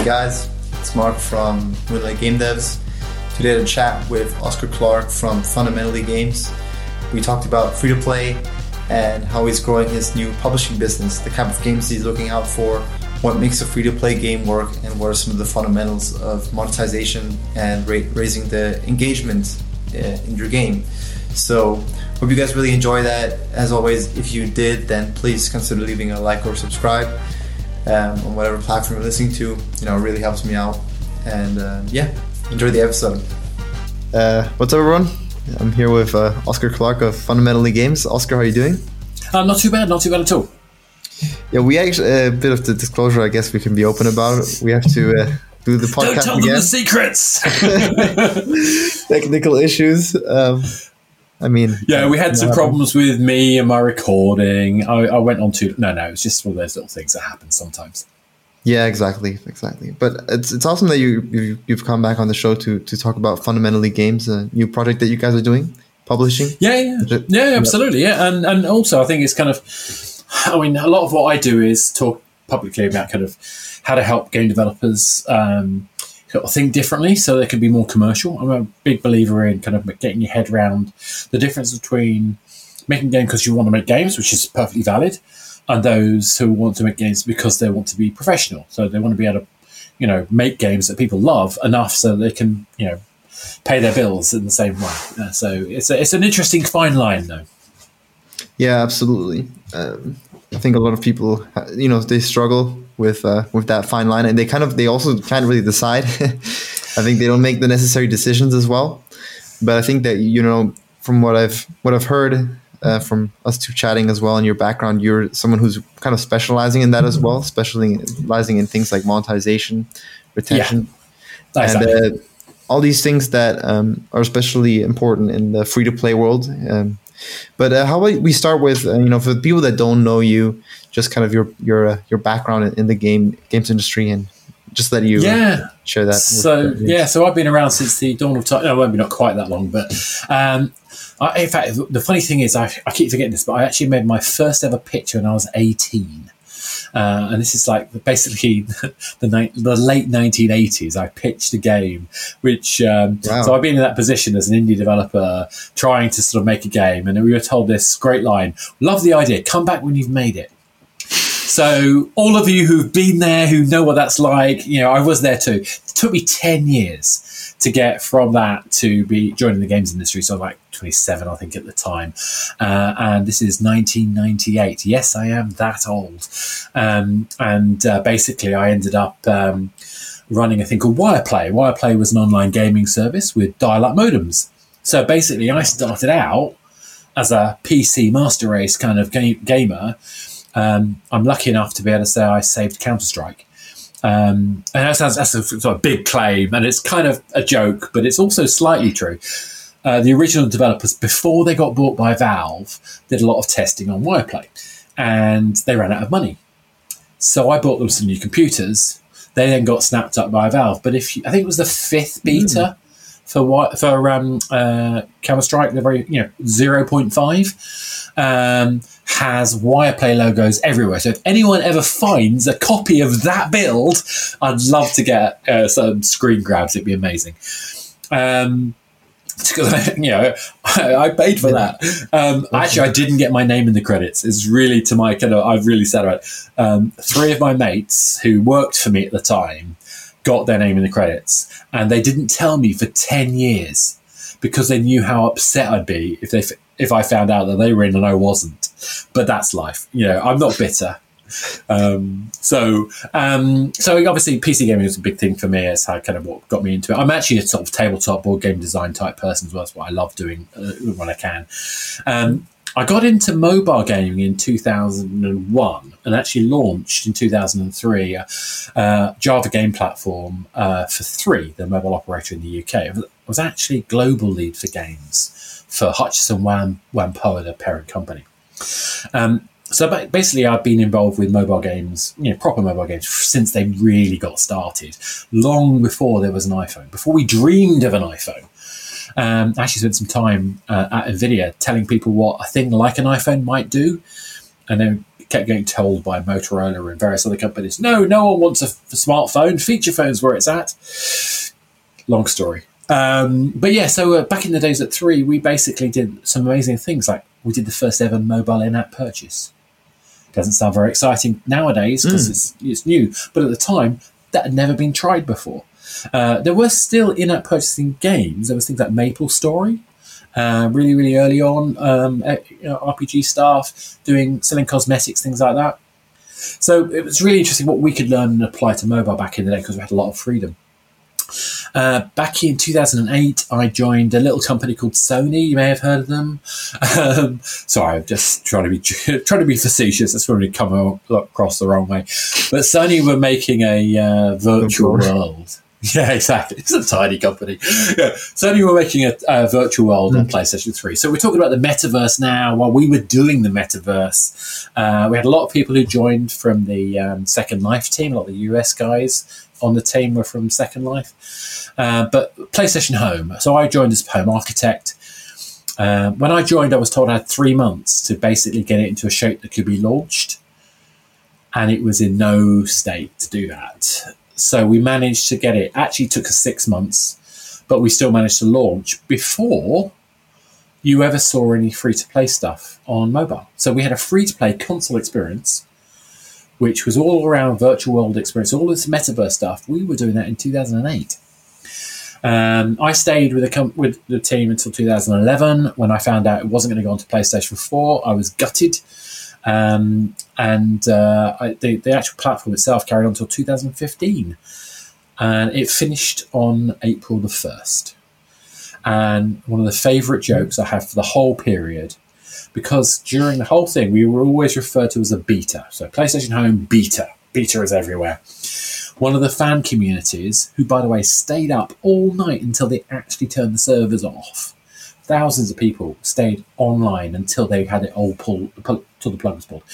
Hey guys, it's Mark from Moonlight Game Devs. Today I chat with Oscar Clark from Fundamentally Games. We talked about free to play and how he's growing his new publishing business, the kind of games he's looking out for, what makes a free to play game work, and what are some of the fundamentals of monetization and ra- raising the engagement uh, in your game. So, hope you guys really enjoy that. As always, if you did, then please consider leaving a like or subscribe um, on whatever platform you're listening to. You know, it really helps me out. And uh, yeah, enjoy the episode. Uh, what's up, everyone? I'm here with uh, Oscar Clark of Fundamentally Games. Oscar, how are you doing? Uh, not too bad, not too bad at all. Yeah, we actually a bit of the disclosure. I guess we can be open about. We have to uh, do the podcast Don't tell again. them the secrets. Technical issues. Um, I mean, yeah, we had some Yeah. problems with me and my recording. I, I went on to no, no. It's just one of those little things that happen sometimes. Yeah, exactly, exactly. But it's it's awesome that you, you you've come back on the show to to talk about fundamentally games, a new project that you guys are doing, publishing. Yeah, yeah, yeah, absolutely. Yeah, and and also I think it's kind of, I mean, a lot of what I do is talk publicly about kind of how to help game developers um, sort of think differently so they can be more commercial. I'm a big believer in kind of getting your head around the difference between making games because you want to make games, which is perfectly valid, and those who want to make games because they want to be professional. So they want to be able to, you know, make games that people love enough so they can, you know, pay their bills in the same way. Uh, so it's a, it's an interesting fine line, though. Yeah, absolutely. Um, I think a lot of people, you know, they struggle with uh, with that fine line, and they kind of they also can't really decide. I think they don't make the necessary decisions as well. But I think that you know, from what I've what I've heard uh, from us two chatting as well, in your background, you're someone who's kind of specializing in that as well, specializing in things like monetization, retention, Exactly. and uh, all these things that um, are especially important in the free to play world. Um, but uh, how about we start with uh, you know for the people that don't know you, just kind of your your uh, your background in, in the game games industry and just let you uh, yeah. share that. So yeah, so I've been around since the dawn of time. No, maybe not quite that long, but um, I, in fact, the funny thing is, I, I keep forgetting this, but I actually made my first ever pitch when I was eighteen. Uh, and this is like basically the ni- the late 1980s. I pitched a game, which um, Wow. so I've been in that position as an indie developer, trying to sort of make a game, and we were told this great line: "Love the idea, come back when you've made it." So all of you who've been there, who know what that's like, you know, I was there too. It took me ten years to get from that to be joining the games industry. So I'm like 27, I think, at the time, uh, and this is 1998. Yes, I am that old, um, and uh, basically, I ended up. Um, running a thing called Wireplay. Wireplay was an online gaming service with dial-up modems. So basically, I started out as a PC master race kind of ga- gamer. Um, I'm lucky enough to be able to say I saved Counter Strike. Um, and that sounds, that's a sort of big claim, and it's kind of a joke, but it's also slightly true. Uh, the original developers, before they got bought by Valve, did a lot of testing on Wireplay, and they ran out of money. So I bought them some new computers. They then got snapped up by Valve. But if you, I think it was the fifth beta for what for um, uh, Counter Strike, the very you know zero point five um, has Wireplay logos everywhere. So if anyone ever finds a copy of that build, I'd love to get uh, some screen grabs. It'd be amazing. Um, because you know I, I paid for that. Um, actually, I didn't get my name in the credits. It's really to my kind of I'm really sad about. It. Um, three of my mates who worked for me at the time got their name in the credits, and they didn't tell me for ten years because they knew how upset I'd be if they if I found out that they were in and I wasn't. But that's life. You know, I'm not bitter. Um, so, um, so obviously, PC gaming was a big thing for me. It's how kind of what got me into it. I'm actually a sort of tabletop board game design type person as well. That's what I love doing uh, when I can. Um, I got into mobile gaming in 2001 and actually launched in 2003 a uh, Java game platform uh, for three, the mobile operator in the UK. I was actually global lead for games for Hutchison Wan Whampoa, the parent company. Um, so basically, I've been involved with mobile games, you know, proper mobile games, since they really got started, long before there was an iPhone, before we dreamed of an iPhone. Um, I actually spent some time uh, at NVIDIA telling people what a thing like an iPhone might do. And then kept getting told by Motorola and various other companies, no, no one wants a, a smartphone. Feature phones where it's at. Long story. Um, but yeah, so uh, back in the days at three, we basically did some amazing things. Like we did the first ever mobile in-app purchase. Doesn't sound very exciting nowadays because mm. it's, it's new, but at the time that had never been tried before. Uh, there were still in-app purchasing games. There was things like Maple Story, uh, really, really early on, um, eh, you know, RPG staff doing selling cosmetics, things like that. So it was really interesting what we could learn and apply to mobile back in the day because we had a lot of freedom. Uh, back in 2008, I joined a little company called Sony. You may have heard of them. Um, sorry, I'm just trying to be trying to be facetious. That's probably come across the wrong way. But Sony were making a uh, virtual world. Yeah, exactly. It's a tiny company. Yeah. Sony were making a, a virtual world mm. on PlayStation 3. So we're talking about the metaverse now. While we were doing the metaverse, uh, we had a lot of people who joined from the um, Second Life team, a lot of the US guys on the team were from Second Life. Uh, but PlayStation Home. So I joined as home architect. Uh, when I joined, I was told I had three months to basically get it into a shape that could be launched. And it was in no state to do that. So we managed to get it. Actually, took us six months, but we still managed to launch before you ever saw any free to play stuff on mobile. So we had a free to play console experience which was all around virtual world experience, all this metaverse stuff. We were doing that in 2008. Um, I stayed with the com- with the team until 2011 when I found out it wasn't going to go onto PlayStation 4. I was gutted, um, and uh, I, the the actual platform itself carried on until 2015, and it finished on April the first. And one of the favourite jokes I have for the whole period because during the whole thing, we were always referred to as a beta. So PlayStation Home beta. Beta is everywhere. One of the fan communities, who, by the way, stayed up all night until they actually turned the servers off. Thousands of people stayed online until they had it all pulled, pulled till the plug was pulled.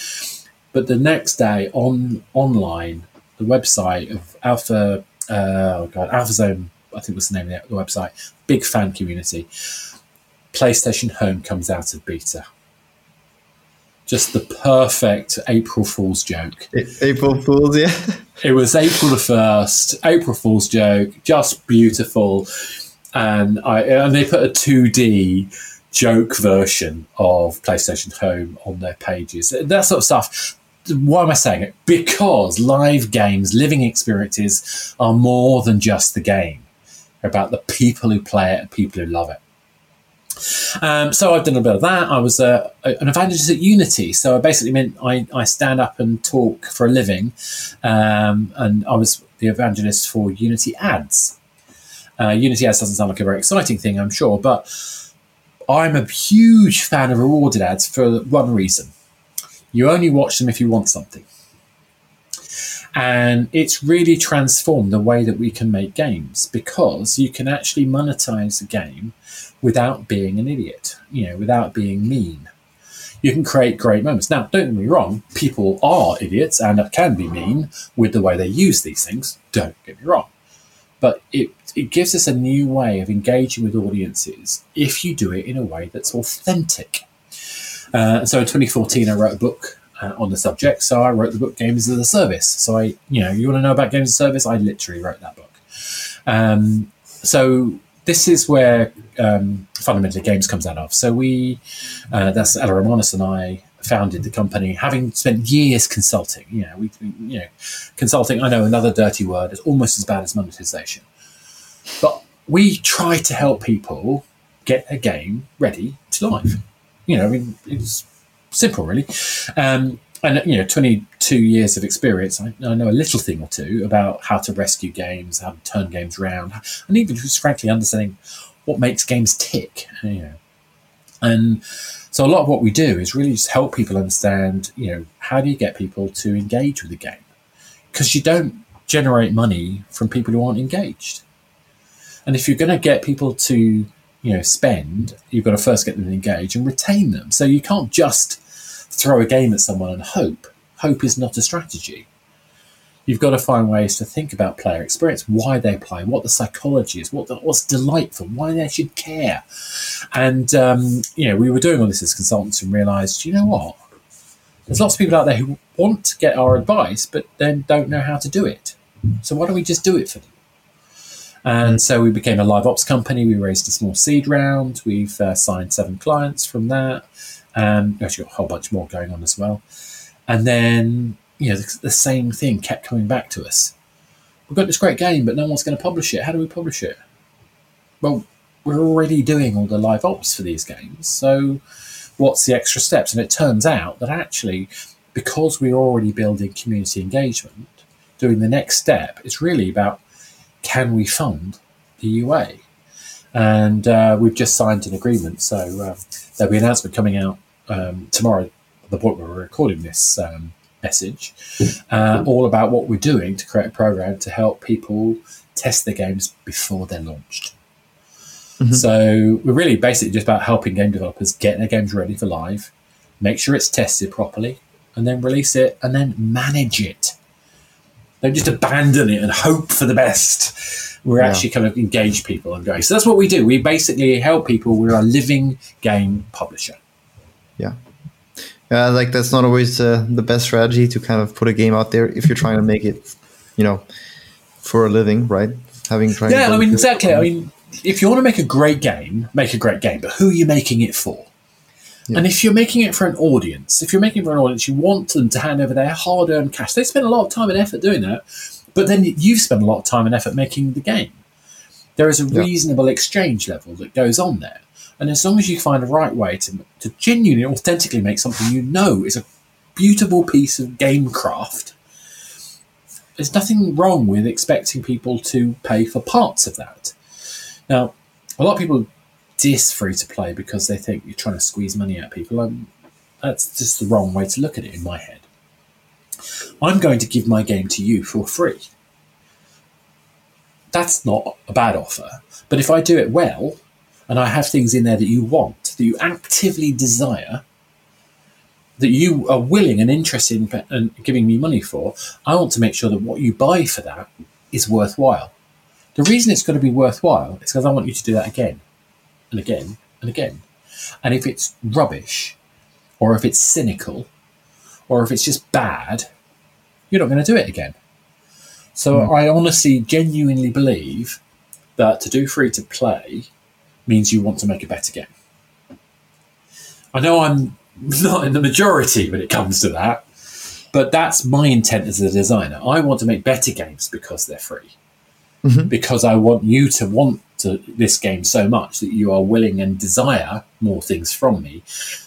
But the next day, on online, the website of Alpha, uh, oh God, Alpha Zone, I think was the name of the website, big fan community. PlayStation Home comes out of beta just the perfect April Fool's joke. April Fool's, yeah. It was April the first, April Fool's joke, just beautiful, and I and they put a two D joke version of PlayStation Home on their pages. That sort of stuff. Why am I saying it? Because live games, living experiences, are more than just the game. They're about the people who play it and people who love it. Um, so I've done a bit of that. I was uh, an evangelist at Unity, so I basically meant I, I stand up and talk for a living, um, and I was the evangelist for Unity ads. Uh, Unity ads doesn't sound like a very exciting thing, I'm sure, but I'm a huge fan of rewarded ads for one reason: you only watch them if you want something. And it's really transformed the way that we can make games because you can actually monetize a game without being an idiot, you know, without being mean. You can create great moments. Now, don't get me wrong, people are idiots and can be mean with the way they use these things. Don't get me wrong. But it, it gives us a new way of engaging with audiences if you do it in a way that's authentic. Uh, so in 2014, I wrote a book uh, on the subject. So I wrote the book Games as a Service. So I, you know, you want to know about Games as a Service? I literally wrote that book. Um, so this is where um, fundamentally games comes out of. So we, uh, that's Ella Romanos and I founded the company, having spent years consulting. You know, we, you know, consulting. I know another dirty word is almost as bad as monetization, but we try to help people get a game ready to life. You know, I mean, it's simple, really. Um, and you know, 22 years of experience, I, I, know a little thing or two about how to rescue games, how to turn games around, and even just frankly understanding what makes games tick. You know, and so a lot of what we do is really just help people understand, you know, how do you get people to engage with the game? Because you don't generate money from people who aren't engaged. And if you're going to get people to, you know, spend, you've got to first get them engaged and retain them. So you can't just throw a game at someone and hope. Hope is not a strategy. You've got to find ways to think about player experience, why they play, what the psychology is, what the, what's delightful, why they should care. And, um, you know, we were doing all this as consultants and realised, you know what? there's lots of people out there who want to get our advice, but then don't know how to do it. So why don't we just do it for them? And so we became a live ops company. We raised a small seed round. We've uh, signed seven clients from that. Um, actually, got a whole bunch more going on as well. And then, you know, the, the same thing kept coming back to us. We've got this great game, but no one's going to publish it. How do we publish it? Well, we're already doing all the live ops for these games. So, what's the extra steps? And it turns out that actually, because we're already building community engagement, doing the next step is really about can we fund the UA? And uh, we've just signed an agreement. So, uh, there'll be an announcement coming out um, tomorrow, at the point where we're recording this um, message, uh, all about what we're doing to create a program to help people test their games before they're launched. Mm-hmm. So we're really basically just about helping game developers get their games ready for live, make sure it's tested properly, and then release it and then manage it. Don't just abandon it and hope for the best. We're yeah. actually kind of engage people and going. So that's what we do. We basically help people. We're a living game publisher. Yeah. Yeah, like that's not always uh, the best strategy to kind of put a game out there if you're trying to make it, you know, for a living, right? Having tried. Yeah, I mean exactly. I mean, if you want to make a great game, make a great game, but who are you making it for? Yeah. And if you're making it for an audience, if you're making it for an audience, you want them to hand over their hard earned cash. They spend a lot of time and effort doing that, but then you've spent a lot of time and effort making the game. There is a yeah. reasonable exchange level that goes on there. And as long as you find the right way to, to genuinely, authentically make something you know is a beautiful piece of game craft, there's nothing wrong with expecting people to pay for parts of that. Now, a lot of people diss free to play because they think you're trying to squeeze money out of people. Um, that's just the wrong way to look at it in my head. I'm going to give my game to you for free. That's not a bad offer. But if I do it well, and I have things in there that you want, that you actively desire, that you are willing and interested in, in giving me money for, I want to make sure that what you buy for that is worthwhile. The reason it's going to be worthwhile is because I want you to do that again and again and again. And if it's rubbish, or if it's cynical, or if it's just bad, you're not going to do it again. So mm. I honestly, genuinely believe that to do free to play means you want to make a better game. I know I'm not in the majority when it comes to that, but that's my intent as a designer. I want to make better games because they're free. Mm-hmm. Because I want you to want to this game so much that you are willing and desire more things from me.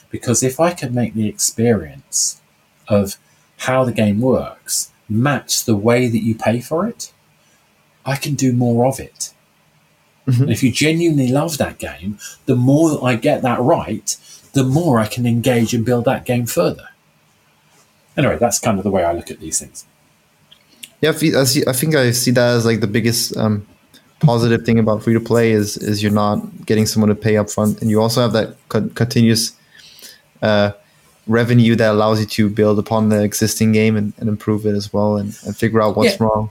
Because if I can make the experience of how the game works match the way that you pay for it, I can do more of it. Mm-hmm. And if you genuinely love that game, the more I get that right, the more I can engage and build that game further. Anyway, that's kind of the way I look at these things. Yeah, I, see, I think I see that as like the biggest um, positive thing about free to play is is you're not getting someone to pay up front, and you also have that co- continuous uh, revenue that allows you to build upon the existing game and, and improve it as well, and, and figure out what's yeah. wrong.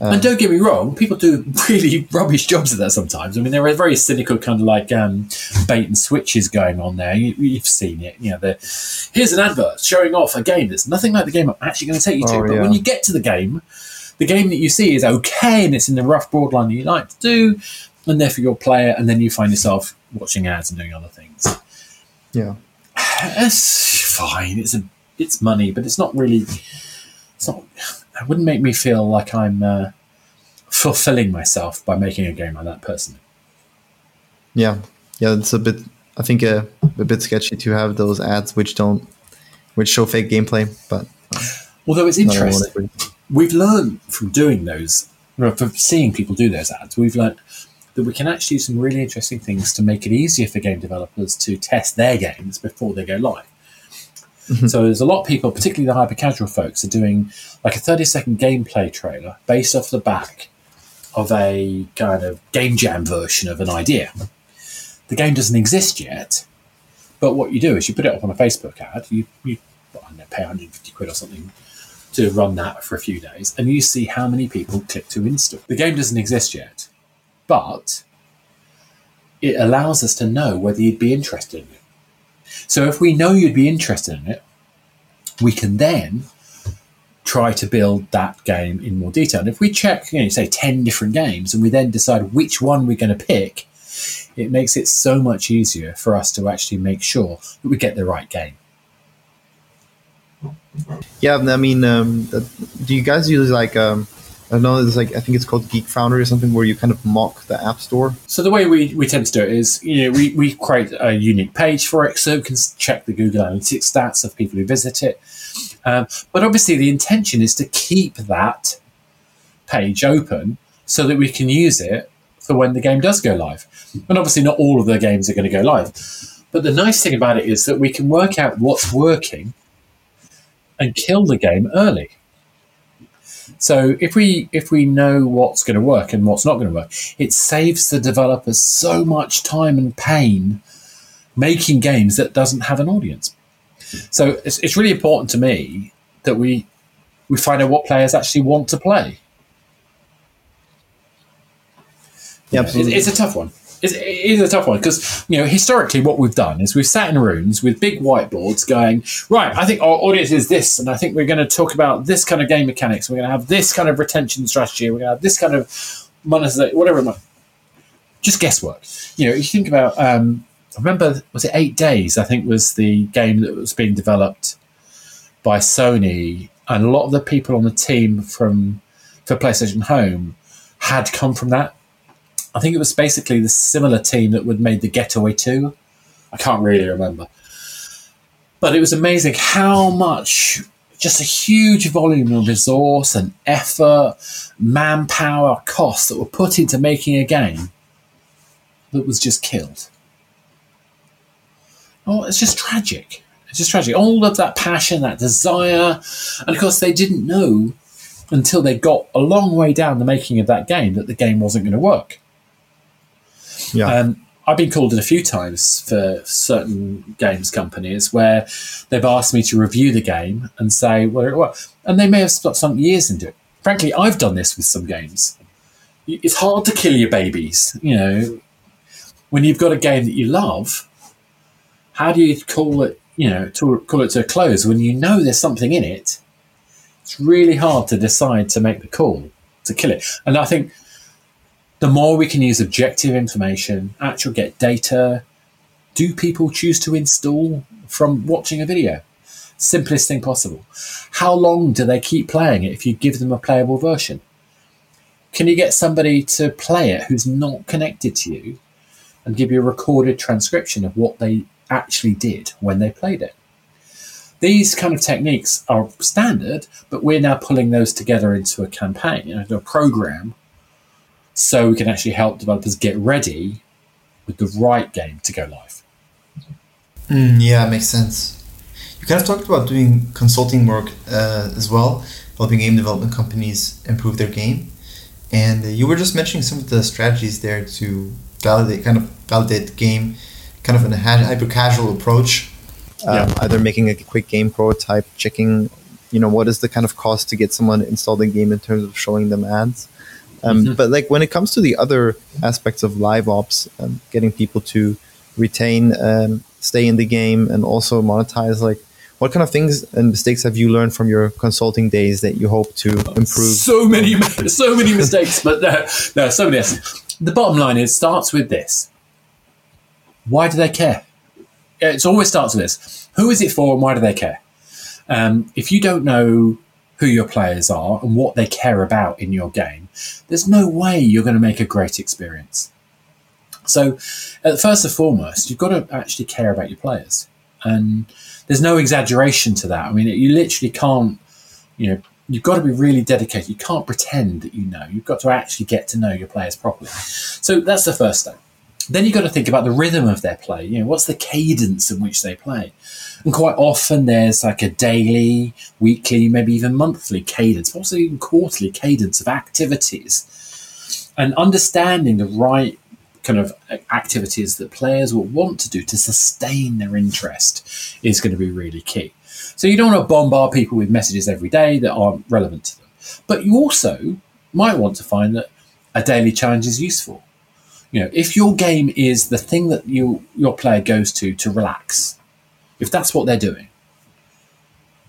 Um, and don't get me wrong, people do really rubbish jobs at that sometimes. I mean, there are very cynical kind of like um, bait and switches going on there. You, have seen it. You know, the, here's an advert showing off a game that's nothing like the game I'm actually going to take you to. Oh, but yeah. when you get to the game, the game that you see is okay and it's in the rough broad line that you like to do, and therefore you'll play it, and then you find yourself watching ads and doing other things. Yeah, it's fine. It's a it's money, but it's not really. It's not it wouldn't make me feel like I'm uh, fulfilling myself by making a game like that personally. Yeah, yeah, it's a bit. I think a, a bit sketchy to have those ads which don't, which show fake gameplay. But uh, although it's interesting, we've learned from doing those, from seeing people do those ads, we've learned that we can actually do some really interesting things to make it easier for game developers to test their games before they go live. Mm-hmm. So there's a lot of people, particularly the hyper casual folks, are doing like a 30 second gameplay trailer based off the back of a kind of game jam version of an idea. The game doesn't exist yet, but what you do is you put it up on a Facebook ad, you, you I don't know, pay 150 quid or something to run that for a few days, and you see how many people click to install. The game doesn't exist yet, but it allows us to know whether you'd be interested in it. So if we know you'd be interested in it, we can then try to build that game in more detail. And if we check, you know, say 10 different games and we then decide which one we're going to pick, it makes it so much easier for us to actually make sure that we get the right game. Yeah, I mean, um, do you guys use like um, I don't know, there's like I think it's called Geek Foundry or something where you kind of mock the app store. So the way we, we tend to do it is, you know, we, we create a unique page for it so we can check the Google Analytics stats of people who visit it. Um, but obviously the intention is to keep that page open so that we can use it for when the game does go live. And obviously not all of the games are going to go live. But the nice thing about it is that we can work out what's working and kill the game early. So if we if we know what's going to work and what's not going to work, it saves the developers so much time and pain making games that doesn't have an audience. So it's, it's really important to me that we we find out what players actually want to play. Yeah, absolutely. It's, it's a tough one it's, it is a tough one because you know historically what we've done is we've sat in rooms with big whiteboards going right i think our audience is this and i think we're going to talk about this kind of game mechanics we're going to have this kind of retention strategy we're going to have this kind of monetization whatever it might just guesswork. You know you think about um, i remember was it eight days i think was the game that was being developed by sony and a lot of the people on the team from for playstation home had come from that I think it was basically the similar team that would made the Getaway 2. I can't really remember. But it was amazing how much, just a huge volume of resource and effort, manpower, costs that were put into making a game that was just killed. Oh, it's just tragic. It's just tragic. All of that passion, that desire, and of course they didn't know until they got a long way down the making of that game that the game wasn't going to work. Yeah. Um, I've been called in a few times for certain games companies where they've asked me to review the game and say worked. And they may have sunk years into it. Frankly, I've done this with some games. It's hard to kill your babies, you know. When you've got a game that you love, how do you call it, you know, to call it to a close when you know there's something in it? It's really hard to decide to make the call to kill it. And I think the more we can use objective information, actual get data, do people choose to install from watching a video? Simplest thing possible. How long do they keep playing it if you give them a playable version? Can you get somebody to play it who's not connected to you and give you a recorded transcription of what they actually did when they played it? These kind of techniques are standard, but we're now pulling those together into a campaign, into a program so we can actually help developers get ready with the right game to go live. Mm, yeah, makes sense. You kind of talked about doing consulting work uh, as well, helping game development companies improve their game. And uh, you were just mentioning some of the strategies there to validate, kind of validate the game, kind of in a hyper casual approach. Um, yeah. Either making a quick game prototype, checking, you know, what is the kind of cost to get someone to install the game in terms of showing them ads um, mm-hmm. But like when it comes to the other aspects of live ops, um, getting people to retain, um, stay in the game, and also monetize, like what kind of things and mistakes have you learned from your consulting days that you hope to improve? So many, so many mistakes, but no, no, so many. The bottom line is starts with this: Why do they care? It always starts with this: Who is it for, and why do they care? Um, if you don't know who your players are and what they care about in your game, there's no way you're going to make a great experience. So, uh, first and foremost, you've got to actually care about your players. And there's no exaggeration to that. I mean, you literally can't, you know, you've got to be really dedicated. You can't pretend that you know. You've got to actually get to know your players properly. So, that's the first step. Then you've got to think about the rhythm of their play. You know, what's the cadence in which they play? And quite often there's like a daily, weekly, maybe even monthly cadence, possibly even quarterly cadence of activities. And understanding the right kind of activities that players will want to do to sustain their interest is going to be really key. So you don't want to bombard people with messages every day that aren't relevant to them. But you also might want to find that a daily challenge is useful you know, if your game is the thing that you your player goes to to relax, if that's what they're doing,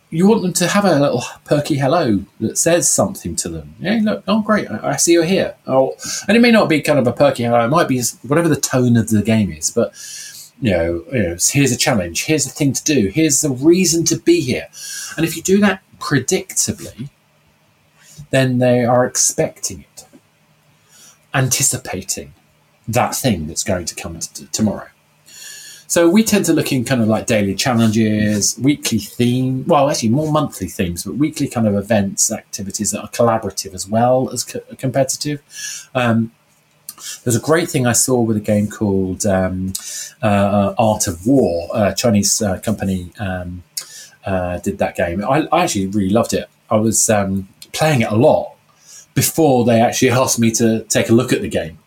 you want them to have a little perky hello that says something to them. Yeah, look, oh great, I, I see you're here. Oh, and it may not be kind of a perky hello. It might be whatever the tone of the game is, but you know, you know, here's a challenge. Here's a thing to do. Here's a reason to be here. And if you do that predictably, then they are expecting it, anticipating that thing that's going to come t- tomorrow. So we tend to look in kind of like daily challenges, weekly theme, well, actually more monthly themes, but weekly kind of events, activities that are collaborative as well as co- competitive. Um, there's a great thing I saw with a game called um, uh, Art of War. A Chinese uh, company um, uh, did that game. I, I, actually really loved it. I was um, playing it a lot before they actually asked me to take a look at the game.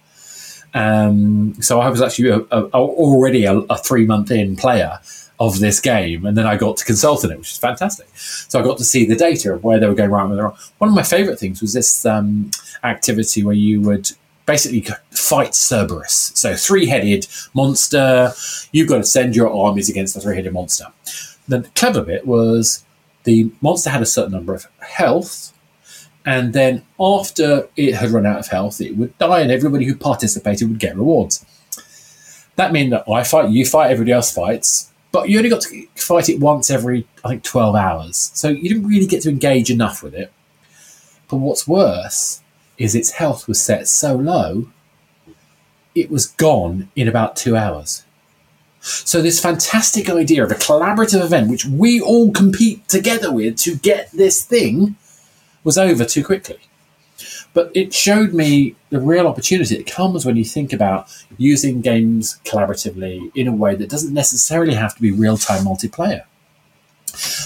Um, so I was actually a, a, already a, a three month in player of this game, and then I got to consult on it, which is fantastic. So I got to see the data of where they were going right and wrong. One of my favourite things was this um, activity where you would basically fight Cerberus. So three headed monster. You've got to send your armies against the three headed monster. The clever bit was the monster had a certain number of health and then after it had run out of health, it would die, and everybody who participated would get rewards. That meant that I fight, you fight, everybody else fights, but you only got to fight it once every, I think, 12 hours. So you didn't really get to engage enough with it. But what's worse is its health was set so low, it was gone in about two hours. So, this fantastic idea of a collaborative event, which we all compete together with to get this thing, was over too quickly. But it showed me the real opportunity that comes when you think about using games collaboratively in a way that doesn't necessarily have to be real time multiplayer.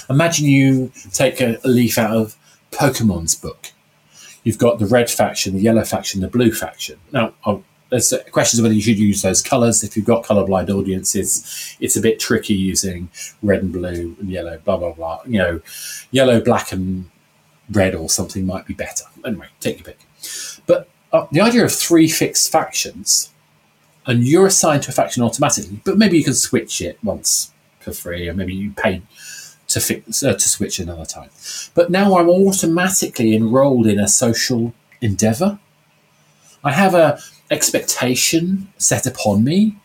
Imagine you take a, a leaf out of Pokemon's book. You've got the red faction, the yellow faction, the blue faction. Now, I'll, there's questions whether you should use those colours. If you've got colourblind audiences, it's a bit tricky using red and blue and yellow, blah, blah, blah. You know, yellow, black, and red or something might be better. Anyway, take your pick. But uh, the idea of three fixed factions, and you're assigned to a faction automatically, but maybe you can switch it once for free, or maybe you pay to fix uh, to switch another time. But now I'm automatically enrolled in a social endeavor. I have a expectation set upon me.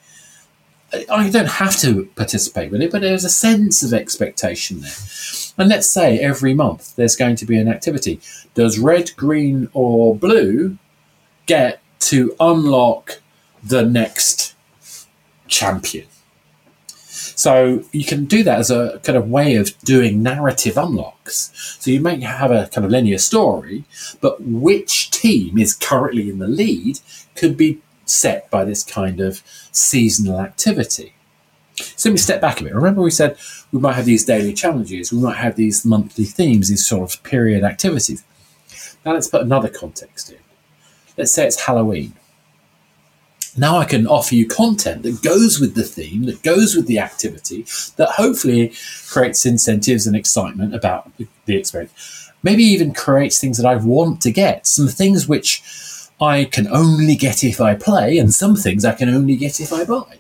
I don't have to participate with it, but there's a sense of expectation there. And let's say every month there's going to be an activity. Does red, green, or blue get to unlock the next champion? So you can do that as a kind of way of doing narrative unlocks. So you may have a kind of linear story, but which team is currently in the lead could be set by this kind of seasonal activity. So let me step back a bit. Remember, we said we might have these daily challenges, we might have these monthly themes, these sort of period activities. Now let's put another context in. Let's say it's Halloween. Now I can offer you content that goes with the theme, that goes with the activity, that hopefully creates incentives and excitement about the experience. Maybe even creates things that I want to get, some things which I can only get if I play, and some things I can only get if I buy.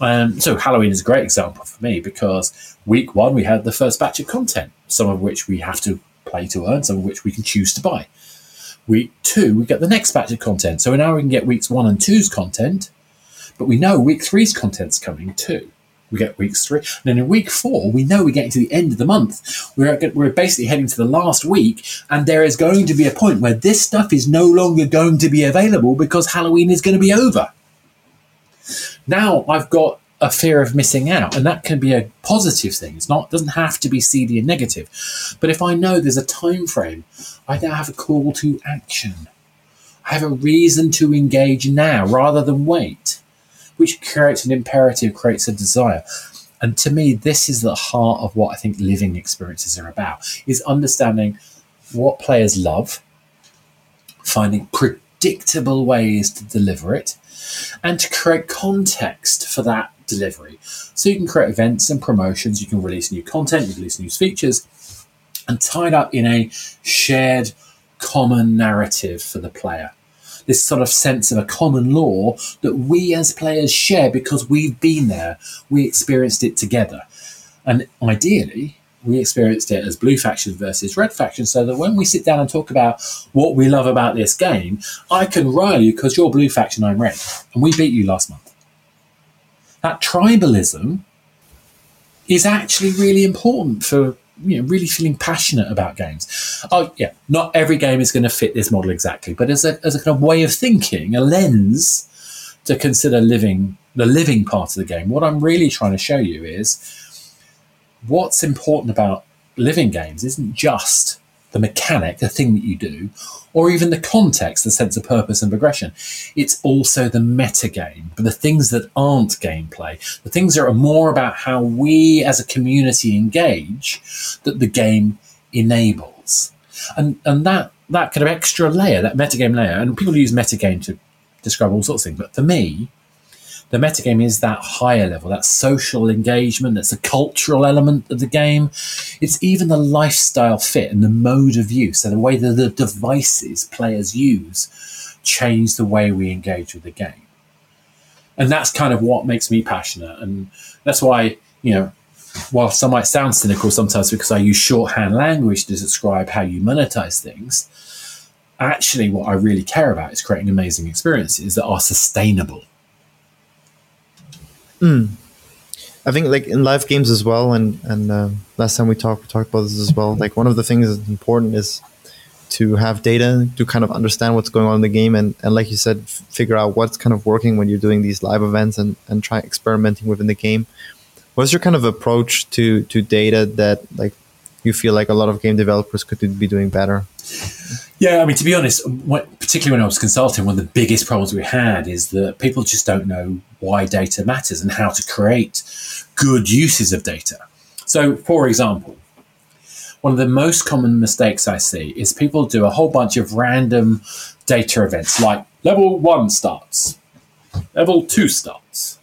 Um, so Halloween is a great example for me because week one we had the first batch of content, some of which we have to play to earn, some of which we can choose to buy. Week two we get the next batch of content, so now we can get weeks one and two's content, but we know week three's content's coming too. We get weeks three, and then in week four we know we're getting to the end of the month. We're we're basically heading to the last week, and there is going to be a point where this stuff is no longer going to be available because Halloween is going to be over. Now I've got a fear of missing out, and that can be a positive thing. It's not doesn't have to be seedy and negative. But if I know there's a time frame, I now have a call to action. I have a reason to engage now rather than wait, which creates an imperative, creates a desire. And to me, this is the heart of what I think living experiences are about: is understanding what players love, finding predictable ways to deliver it, and to create context for that delivery. So you can create events and promotions, you can release new content, you can release new features, and tie it up in a shared common narrative for the player. This sort of sense of a common lore that we as players share because we've been there, we experienced it together. And ideally, we experienced it as blue faction versus red faction, so that when we sit down and talk about what we love about this game, I can rile you because you're blue faction, I'm red, and we beat you last month. That tribalism is actually really important for you know really feeling passionate about games. Oh yeah, not every game is going to fit this model exactly, but as a as a kind of way of thinking, a lens to consider living the living part of the game. What I'm really trying to show you is what's important about living games isn't just the mechanic, the thing that you do, or even the context, the sense of purpose and progression. It's also the meta game, but the things that aren't gameplay, the things that are more about how we as a community engage that the game enables. And and that that kind of extra layer, that metagame layer, and people use metagame to describe all sorts of things, but for me, the metagame is that higher level, that social engagement, that's the cultural element of the game. It's even the lifestyle fit and the mode of use, so the way that the devices players use change the way we engage with the game. And that's kind of what makes me passionate. And that's why, you know, while some might sound cynical sometimes because I use shorthand language to describe how you monetize things, actually what I really care about is creating amazing experiences that are sustainable Mm. I think like in live games as well, and and uh, last time we talked we talked about this as well. Like one of the things that's important is to have data to kind of understand what's going on in the game, and and like you said, f- figure out what's kind of working when you're doing these live events and and try experimenting within the game. What's your kind of approach to to data that like you feel like a lot of game developers could be doing better? Yeah, I mean, to be honest, particularly when I was consulting, one of the biggest problems we had is that people just don't know why data matters and how to create good uses of data. So, for example, one of the most common mistakes I see is people do a whole bunch of random data events like level one starts, level two starts,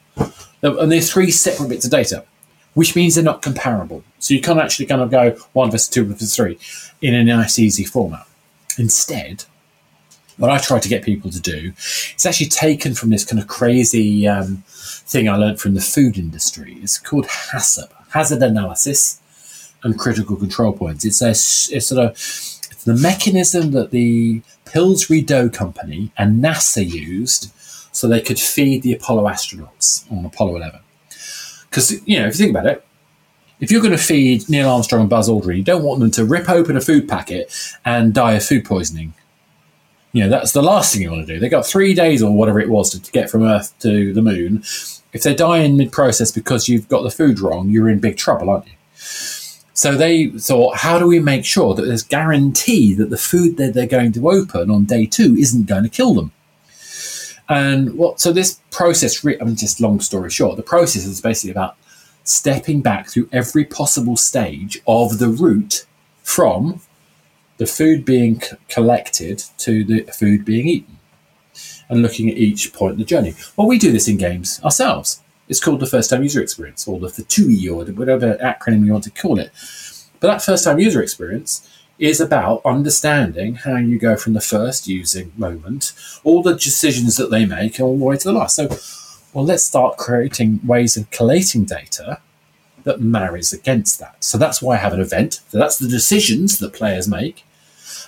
and they're three separate bits of data, which means they're not comparable. So you can't actually kind of go one versus two versus three in a nice, easy format. Instead, what I try to get people to do, it's actually taken from this kind of crazy um, thing I learned from the food industry. It's called HACCP, hazard analysis and critical control points. It's a it's sort of it's the mechanism that the Pillsbury Dough Company and NASA used so they could feed the Apollo astronauts on Apollo 11. Because you know, if you think about it, if you're going to feed Neil Armstrong and Buzz Aldrin, you don't want them to rip open a food packet and die of food poisoning. You know, that's the last thing you want to do. They got three days or whatever it was to, to get from Earth to the moon. If they die in mid process because you've got the food wrong, you're in big trouble, aren't you? So they thought, how do we make sure that there's guarantee that the food that they're going to open on day two isn't going to kill them? And what? So this process, I mean, just long story short, the process is basically about stepping back through every possible stage of the route from the food being c- collected to the food being eaten and looking at each point in the journey. Well, we do this in games ourselves. It's called the first time user experience or the FTUE or whatever acronym you want to call it. But that first time user experience is about understanding how you go from the first using moment, all the decisions that they make, all the way to the last. So well, let's start creating ways of collating data that marries against that. So that's why I have an event. So that's the decisions that players make.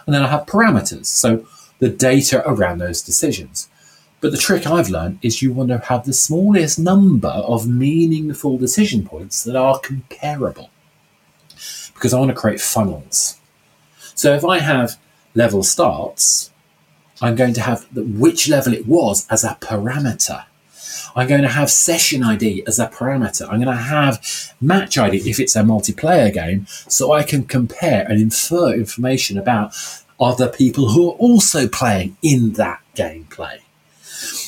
And then I have parameters. So the data around those decisions. But the trick I've learned is you want to have the smallest number of meaningful decision points that are comparable. Because I want to create funnels. So if I have level starts, I'm going to have the, which level it was as a parameter. I'm going to have session ID as a parameter. I'm going to have match ID if it's a multiplayer game, so I can compare and infer information about other people who are also playing in that gameplay.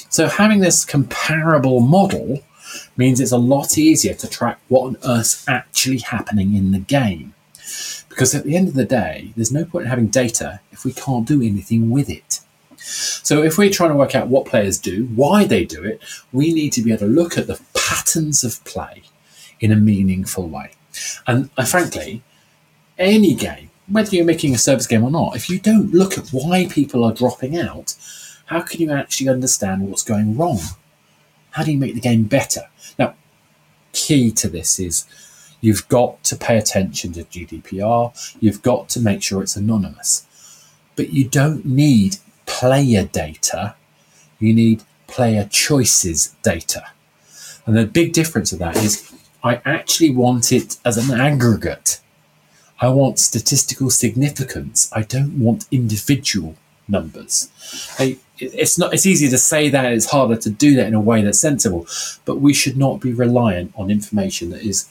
So having this comparable model means it's a lot easier to track what on earth's actually happening in the game. Because at the end of the day, there's no point in having data if we can't do anything with it. So if we're trying to work out what players do, why they do it, we need to be able to look at the patterns of play in a meaningful way. And uh, frankly, any game, whether you're making a service game or not, if you don't look at why people are dropping out, how can you actually understand what's going wrong? How do you make the game better? Now, key to this is You've got to pay attention to GDPR. You've got to make sure it's anonymous. But you don't need player data. You need player choices data. And the big difference of that is I actually want it as an aggregate. I want statistical significance. I don't want individual numbers. I, it's not. It's easy to say that. It's harder to do that in a way that's sensible. But we should not be reliant on information that is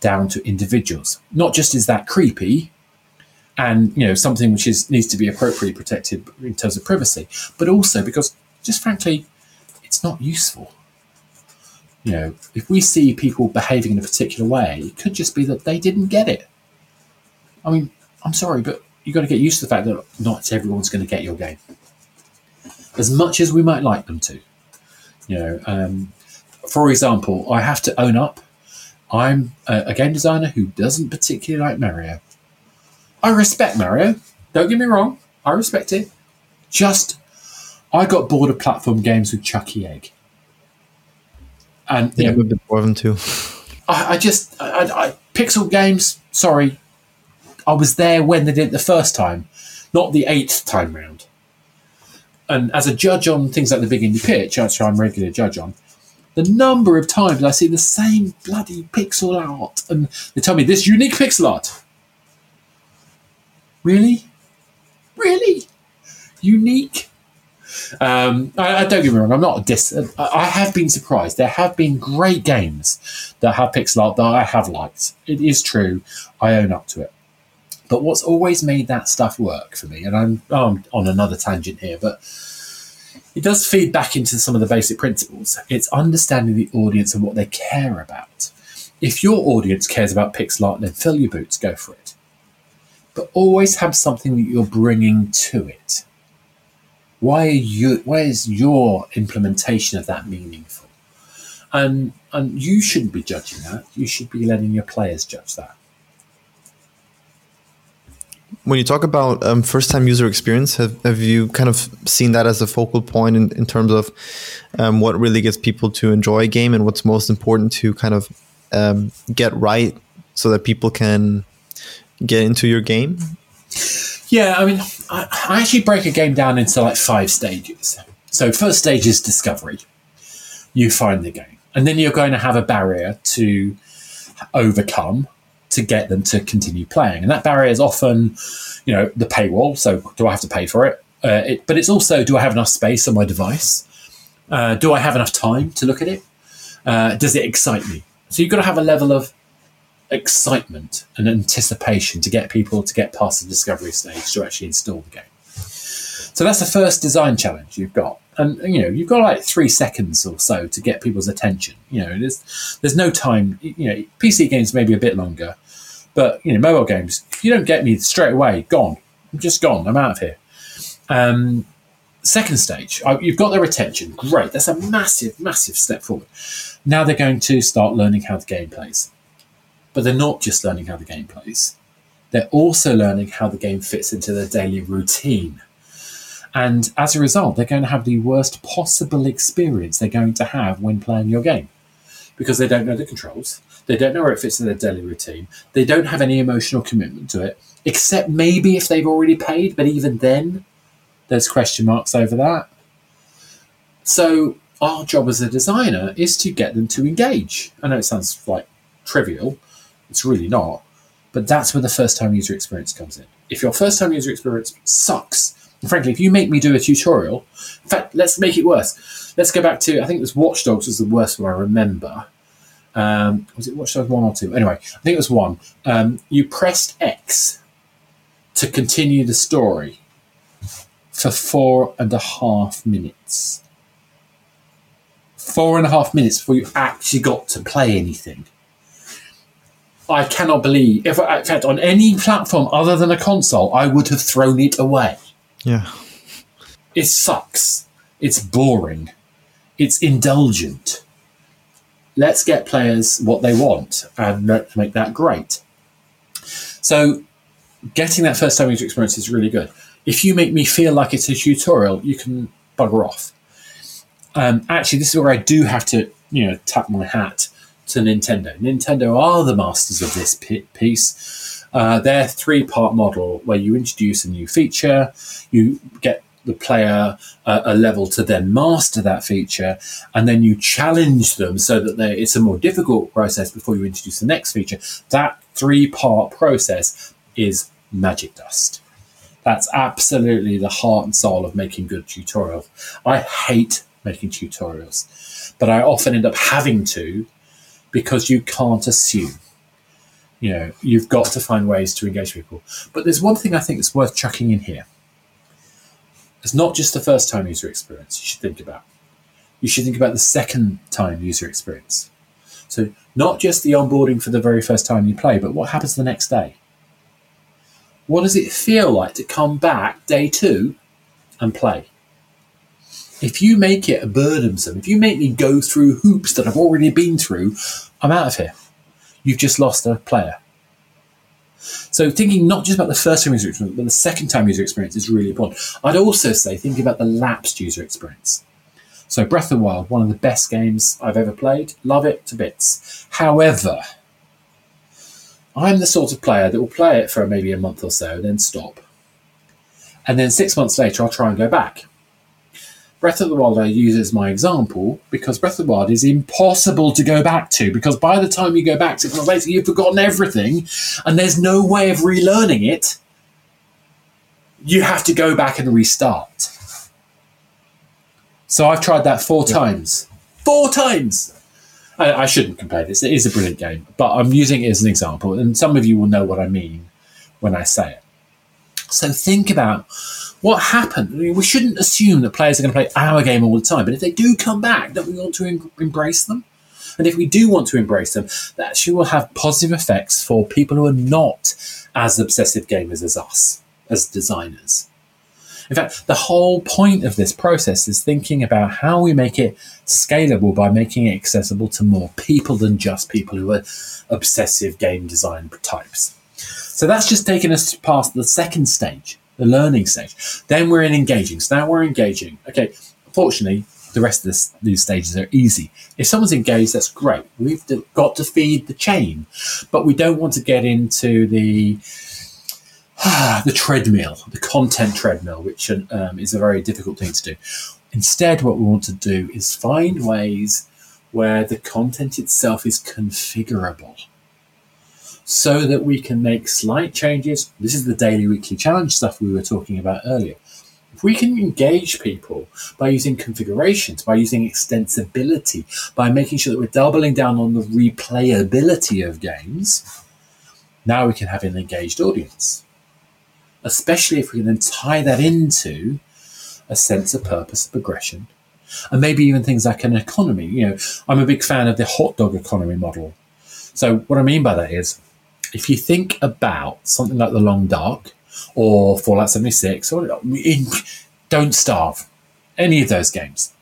down to individuals. Not just is that creepy, and you know something which is needs to be appropriately protected in terms of privacy, but also because just frankly, it's not useful. You know, if we see people behaving in a particular way, it could just be that they didn't get it. I mean, I'm sorry, but you've got to get used to the fact that not everyone's going to get your game as much as we might like them to. You know, um, for example, I have to own up. I'm a, a game designer who doesn't particularly like Mario. I respect Mario. Don't get me wrong. I respect it. Just, I got bored of platform games with Chuckie Egg. And Yeah, know, we've been more of them too. I, I just, I, I, pixel games. Sorry, I was there when they did it the first time, not the eighth time round. And as a judge on things like the Big Indie Pitch, which I'm a regular judge on, the number of times I see the same bloody pixel art, and they tell me this unique pixel art. Really, really unique. Um, I, I don't get me wrong. I'm not a dis. I, have been surprised. There have been great games that have pixel art that I have liked. It is true. I own up to it. But what's always made that stuff work for me, and I'm, oh, I'm on another tangent here, but it does feed back into some of the basic principles. It's understanding the audience and what they care about. If your audience cares about pixel art, then fill your boots, go for it. But always have something that you're bringing to it. Why are you? Why is your implementation of that meaningful? And and you shouldn't be judging that. You should be letting your players judge that. When you talk about um, first time user experience, have, have you kind of seen that as a focal point in, in terms of um, what really gets people to enjoy a game and what's most important to kind of um, get right so that people can get into your game? Yeah, I mean, I, I actually break a game down into like five stages. So, first stage is discovery. You find the game, and then you're going to have a barrier to overcome to get them to continue playing. And that barrier is often, you know, the paywall. So, do I have to pay for it? Uh, it but it's also, do I have enough space on my device? Uh, do I have enough time to look at it? Uh, does it excite me? So, you've got to have a level of excitement and anticipation to get people to get past the discovery stage to actually install the game. So that's the first design challenge you've got. And you know, you've got like three seconds or so to get people's attention. You know, there's there's no time you know, PC games maybe a bit longer, but you know, mobile games, if you don't get me straight away, gone. I'm just gone. I'm out of here. Um, second stage, you've got their attention. Great. That's a massive, massive step forward. Now they're going to start learning how the game plays but they're not just learning how the game plays. They're also learning how the game fits into their daily routine. And as a result, they're going to have the worst possible experience they're going to have when playing your game because they don't know the controls, they don't know where it fits in their daily routine, they don't have any emotional commitment to it, except maybe if they've already paid, but even then, there's question marks over that. So, our job as a designer is to get them to engage. I know it sounds like trivial, it's really not. But that's where the first time user experience comes in. If your first time user experience sucks, and frankly, if you make me do a tutorial, in fact, let's make it worse. Let's go back to, I think it was Watch Dogs was the worst one I remember. Um, was it Watch Dogs 1 or 2? Anyway, I think it was 1. Um, you pressed X to continue the story for four and a half minutes. Four and a half minutes before you actually got to play anything. I cannot believe. If in fact on any platform other than a console, I would have thrown it away. Yeah. It sucks. It's boring. It's indulgent. Let's get players what they want and let's make that great. So, getting that first time user experience is really good. If you make me feel like it's a tutorial, you can bugger off. Um, actually, this is where I do have to, you know, tap my hat to Nintendo. Nintendo are the masters of this piece. Uh, their three part model, where you introduce a new feature, you get the player uh, a level to then master that feature, and then you challenge them so that they, it's a more difficult process before you introduce the next feature. That three part process is magic dust. That's absolutely the heart and soul of making good tutorials. I hate making tutorials, but I often end up having to because you can't assume. You know, you've got to find ways to engage people. But there's one thing I think that's worth chucking in here. It's not just the first time user experience you should think about. You should think about the second time user experience. So, not just the onboarding for the very first time you play, but what happens the next day? What does it feel like to come back day two and play? If you make it burdensome, if you make me go through hoops that I've already been through, I'm out of here. You've just lost a player. So thinking not just about the first time user experience, but the second time user experience is really important. I'd also say thinking about the lapsed user experience. So Breath of the Wild, one of the best games I've ever played. Love it to bits. However, I'm the sort of player that will play it for maybe a month or so, then stop. And then six months later, I'll try and go back. Breath of the Wild I use as my example because Breath of the Wild is impossible to go back to because by the time you go back six months later, you've forgotten everything and there's no way of relearning it. You have to go back and restart. So I've tried that four yeah. times. Four times! I, I shouldn't compare this. It is a brilliant game, but I'm using it as an example, and some of you will know what I mean when I say it. So think about what happened. I mean, we shouldn't assume that players are going to play our game all the time, but if they do come back, don't we want to em- embrace them? And if we do want to embrace them, that actually will have positive effects for people who are not as obsessive gamers as us, as designers. In fact, the whole point of this process is thinking about how we make it scalable by making it accessible to more people than just people who are obsessive game design types. So that's just taken us past the second stage, the learning stage. Then we're in engaging. So now we're engaging. Okay, fortunately, the rest of this, these stages are easy. If someone's engaged, that's great. We've got to feed the chain, but we don't want to get into the the treadmill, the content treadmill, which um, is a very difficult thing to do. Instead, what we want to do is find ways where the content itself is configurable so that we can make slight changes. This is the daily, weekly challenge stuff we were talking about earlier. If we can engage people by using configurations, by using extensibility, by making sure that we're doubling down on the replayability of games, now we can have an engaged audience especially if we can then tie that into a sense of purpose, progression, and maybe even things like an economy. You know, I'm a big fan of the hot dog economy model. So what I mean by that is, if you think about something like The Long Dark or Fallout 76 or in Don't Starve, any of those games,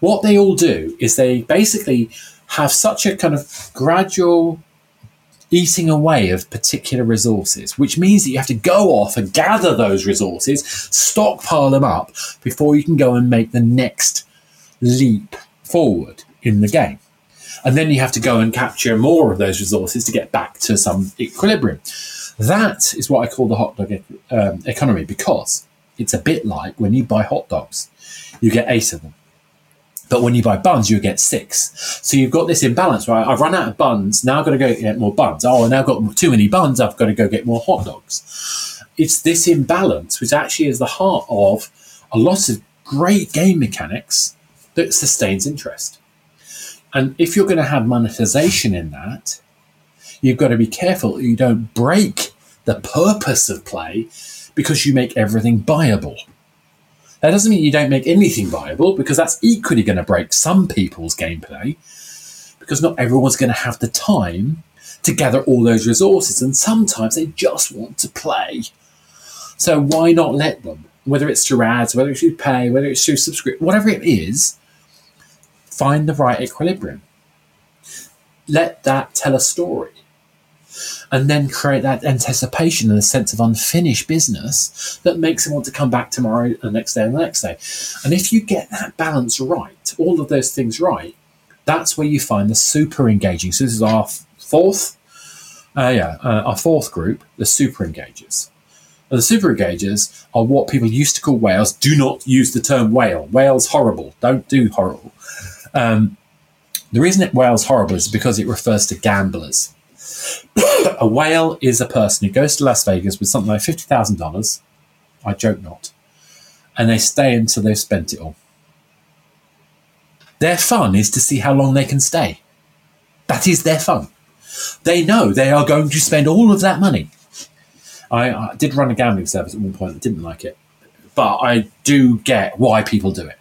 what they all do is they basically have such a kind of gradual eating away of particular resources, which means that you have to go off and gather those resources, stockpile them up before you can go and make the next leap forward in the game. And then you have to go and capture more of those resources to get back to some equilibrium. That is what I call the hot dog um, economy because it's a bit like when you buy hot dogs, you get eight of them. But when you buy buns, you get six. So you've got this imbalance, right? I've run out of buns. Now I've got to go get more buns. Oh, I've now got too many buns. I've got to go get more hot dogs. It's this imbalance, which actually is the heart of a lot of great game mechanics that sustains interest. And if you're going to have monetization in that, you've got to be careful you don't break the purpose of play because you make everything buyable. That doesn't mean you don't make anything viable because that's equally going to break some people's gameplay because not everyone's going to have the time to gather all those resources and sometimes they just want to play. So why not let them? Whether it's through ads, whether it's through pay, whether it's through subscription, whatever it is, find the right equilibrium. Let that tell a story and then create that anticipation and a sense of unfinished business that makes them want to come back tomorrow, the next day, and the next day. And if you get that balance right, all of those things right, That's where you find the super engaging. So this is our fourth, uh, yeah, uh, our fourth group, the super engagers. And the super engagers are what people used to call whales. Do not use the term whale. Whale's horrible. Don't do horrible. Um, the reason it whale's horrible is because it refers to gamblers. a whale is a person who goes to Las Vegas with something like fifty thousand dollars. I joke not, and they stay until they've spent it all. Their fun is to see how long they can stay. That is their fun. They know they are going to spend all of that money. I, I did run a gambling service at one point. I didn't like it, but I do get why people do it.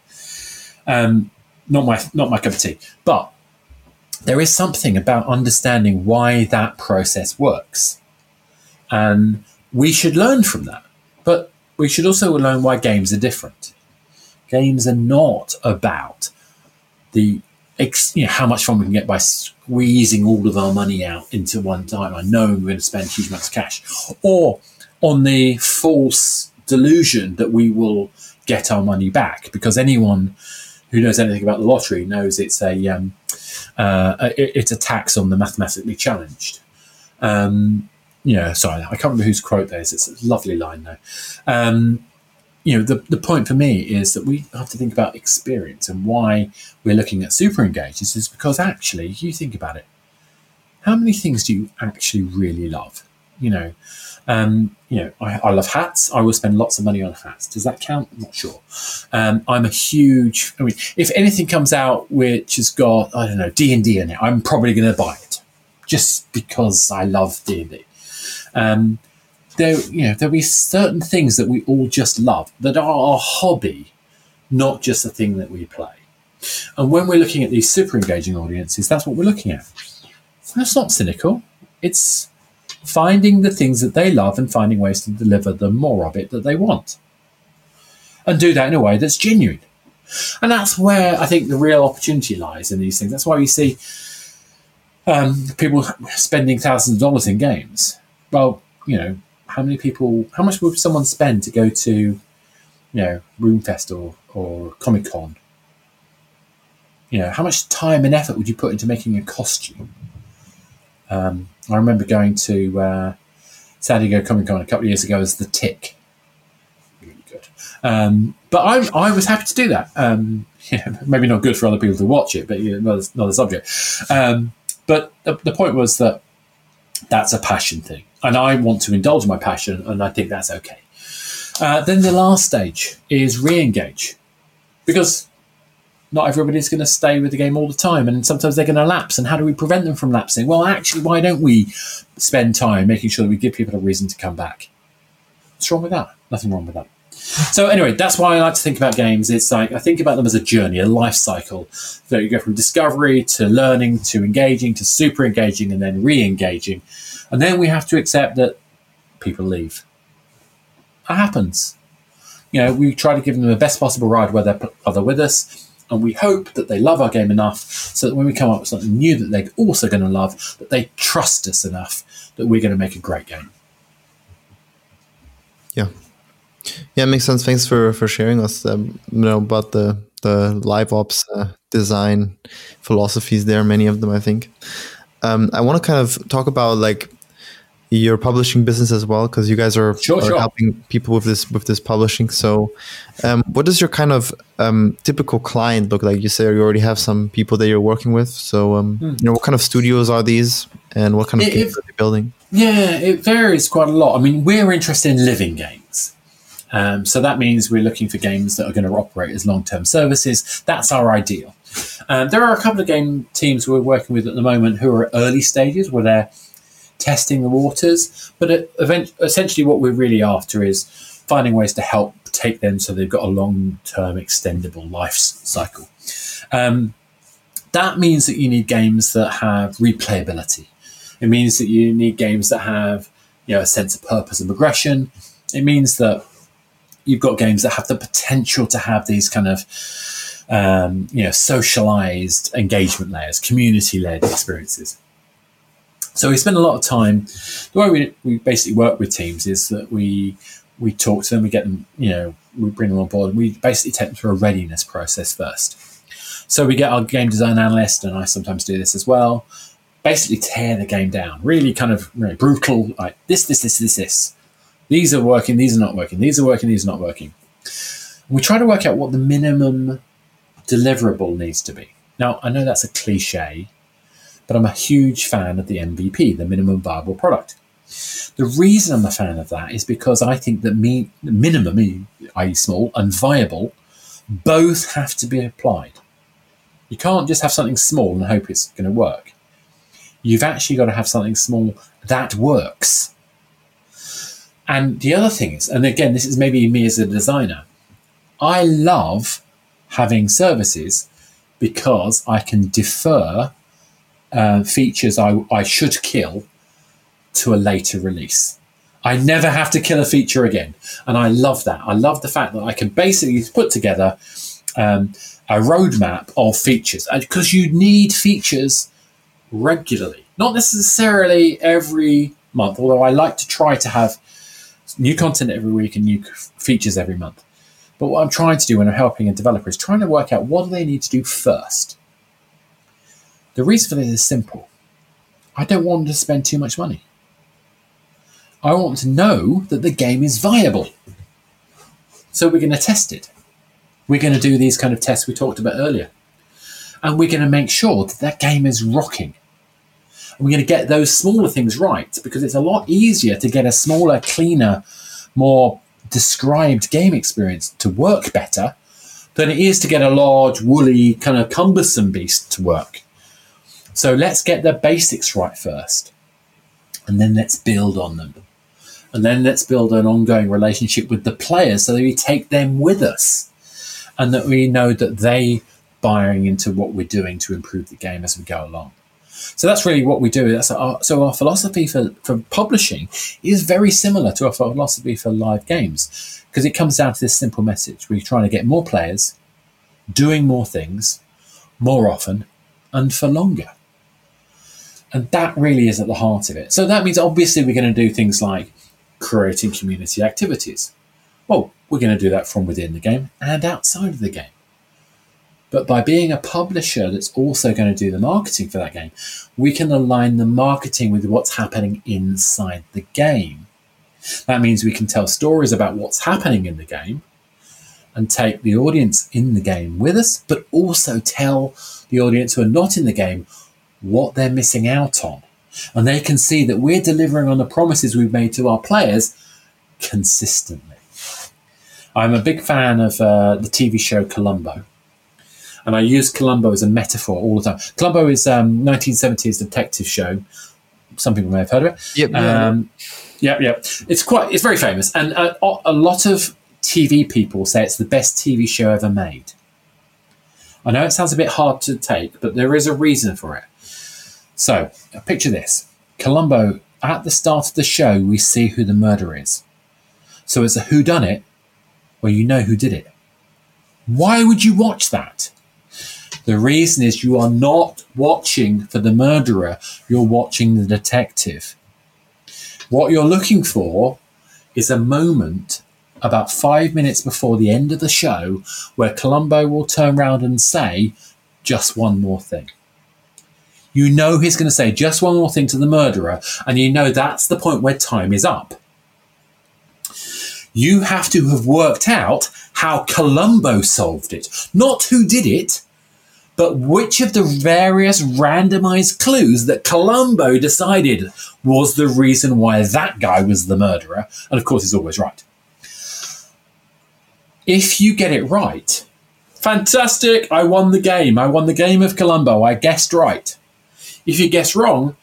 Um, not my not my cup of tea, but there is something about understanding why that process works, and we should learn from that. But we should also learn why games are different. Games are not about the you know, how much fun we can get by squeezing all of our money out into one time. I know we're going to spend huge amounts of cash, or on the false delusion that we will get our money back because anyone who knows anything about the lottery knows it's a um, uh, it's a tax on the mathematically challenged. Um, know, sorry, I can't remember whose quote that is. It's a lovely line though. Um, you know, the, the point for me is that we have to think about experience and why we're looking at super engagers is because actually, you think about it, how many things do you actually really love? You know, um, you know, I, I, love hats. I will spend lots of money on hats. Does that count? I'm not sure. Um, I'm a huge. I mean, if anything comes out which has got I don't know D and D in it, I'm probably going to buy it just because I love D and D. Um, there, you know, there'll be certain things that we all just love that are our hobby, not just the thing that we play. And when we're looking at these super engaging audiences, that's what we're looking at. That's not cynical. It's finding the things that they love and finding ways to deliver them more of it that they want. And do that in a way that's genuine. And that's where I think the real opportunity lies in these things. That's why we see um, people spending thousands of dollars in games. Well, you know, how many people, how much would someone spend to go to, you know, Roomfest or, or Comic Con? You know, how much time and effort would you put into making a costume? Um, I remember going to uh, San Diego Comic Con a couple of years ago as the Tick. Really good. Um, but I, I was happy to do that. Um, yeah, maybe not good for other people to watch it, but you know, another, another subject. Um, but the, the point was that that's a passion thing and I want to indulge my passion, and I think that's okay. Uh, then the last stage is re-engage, because not everybody's going to stay with the game all the time, and sometimes they're going to lapse. And how do we prevent them from lapsing? Well, actually, why don't we spend time making sure that we give people a reason to come back? What's wrong with that? Nothing wrong with that. So anyway, that's why I like to think about games. It's like I think about them as a journey, a life cycle. So you go from discovery to learning to engaging to super engaging and then re-engaging. And then we have to accept that people leave. That happens. You know, we try to give them the best possible ride where they're, with us, and we hope that they love our game enough so that when we come up with something new that they're also going to love, that they trust us enough that we're going to make a great game. Yeah, yeah, it makes sense. Thanks for for sharing us, um, you know, about the the live ops uh, design philosophies. There are many of them, I think. Um, I want to kind of talk about like your publishing business as well because you guys are, sure, are sure. helping people with this with this publishing. So um, what does your kind of um, typical client look like? You say you already have some people that you're working with. So um, hmm. you know what kind of studios are these and what kind of it, games it, are they building? Yeah it varies quite a lot. I mean we're interested in living games. Um, so that means we're looking for games that are going to operate as long-term services. That's our ideal. Um, there are a couple of game teams we're working with at the moment who are at early stages where they're testing the waters. But it, event, essentially, what we're really after is finding ways to help take them so they've got a long term, extendable life cycle. Um, that means that you need games that have replayability. It means that you need games that have you know a sense of purpose and progression. It means that you've got games that have the potential to have these kind of um, you know socialized engagement layers, community led experiences. So we spend a lot of time. The way we, we basically work with teams is that we we talk to them, we get them, you know, we bring them on board. and We basically take them through a readiness process first. So we get our game design analyst, and I sometimes do this as well. Basically, tear the game down. Really, kind of brutal. Like this, this, this, this, this. These are working. These are not working. These are working. These are not working. And we try to work out what the minimum deliverable needs to be. Now, I know that's a cliche, but I'm a huge fan of the MVP, the minimum viable product. The reason I'm a fan of that is because I think that me, minimum, i.e., small, and viable, both have to be applied. You can't just have something small and hope it's going to work. You've actually got to have something small that works. And the other thing is, and again, this is maybe me as a designer, I love having services because I can defer uh, features I, I should kill to a later release. I never have to kill a feature again. And I love that. I love the fact that I can basically put together um, a roadmap of features because you need features regularly, not necessarily every month, although I like to try to have new content every week and new features every month. But what I'm trying to do when I'm helping a developer is trying to work out what do they need to do first. The reason for this is simple. I don't want to spend too much money. I want to know that the game is viable. So we're going to test it. We're going to do these kind of tests we talked about earlier. And we're going to make sure that that game is rocking. And we're going to get those smaller things right because it's a lot easier to get a smaller, cleaner, more described game experience to work better than it is to get a large, woolly, kind of cumbersome beast to work. So let's get the basics right first. And then let's build on them. And then let's build an ongoing relationship with the players so that we take them with us and that we know that they buying into what we're doing to improve the game as we go along. So that's really what we do. That's our, so our philosophy for, for publishing is very similar to our philosophy for live games because it comes down to this simple message: we're trying to get more players, doing more things, more often, and for longer. And that really is at the heart of it. So that means obviously we're going to do things like creating community activities. Well, we're going to do that from within the game and outside of the game. But by being a publisher that's also going to do the marketing for that game, we can align the marketing with what's happening inside the game. That means we can tell stories about what's happening in the game and take the audience in the game with us, but also tell the audience who are not in the game what they're missing out on. And they can see that we're delivering on the promises we've made to our players consistently. I'm a big fan of uh, the TV show Columbo. And I use Columbo as a metaphor all the time. Columbo is um, 1970s detective show. Some people may have heard of it. Yep. Um, yeah, yeah. It's quite. It's very famous, and a, a lot of TV people say it's the best TV show ever made. I know it sounds a bit hard to take, but there is a reason for it. So, picture this Columbo, at the start of the show, we see who the murderer is. So it's a who done it, where you know who did it. Why would you watch that? The reason is you are not watching for the murderer, you're watching the detective. What you're looking for is a moment about five minutes before the end of the show where Columbo will turn around and say, just one more thing. You know he's going to say just one more thing to the murderer, and you know that's the point where time is up. You have to have worked out how Columbo solved it, not who did it, but which of the various randomized clues that Columbo decided was the reason why that guy was the murderer. And of course, he's always right. If you get it right, fantastic, I won the game. I won the game of Columbo. I guessed right. If you guess wrong,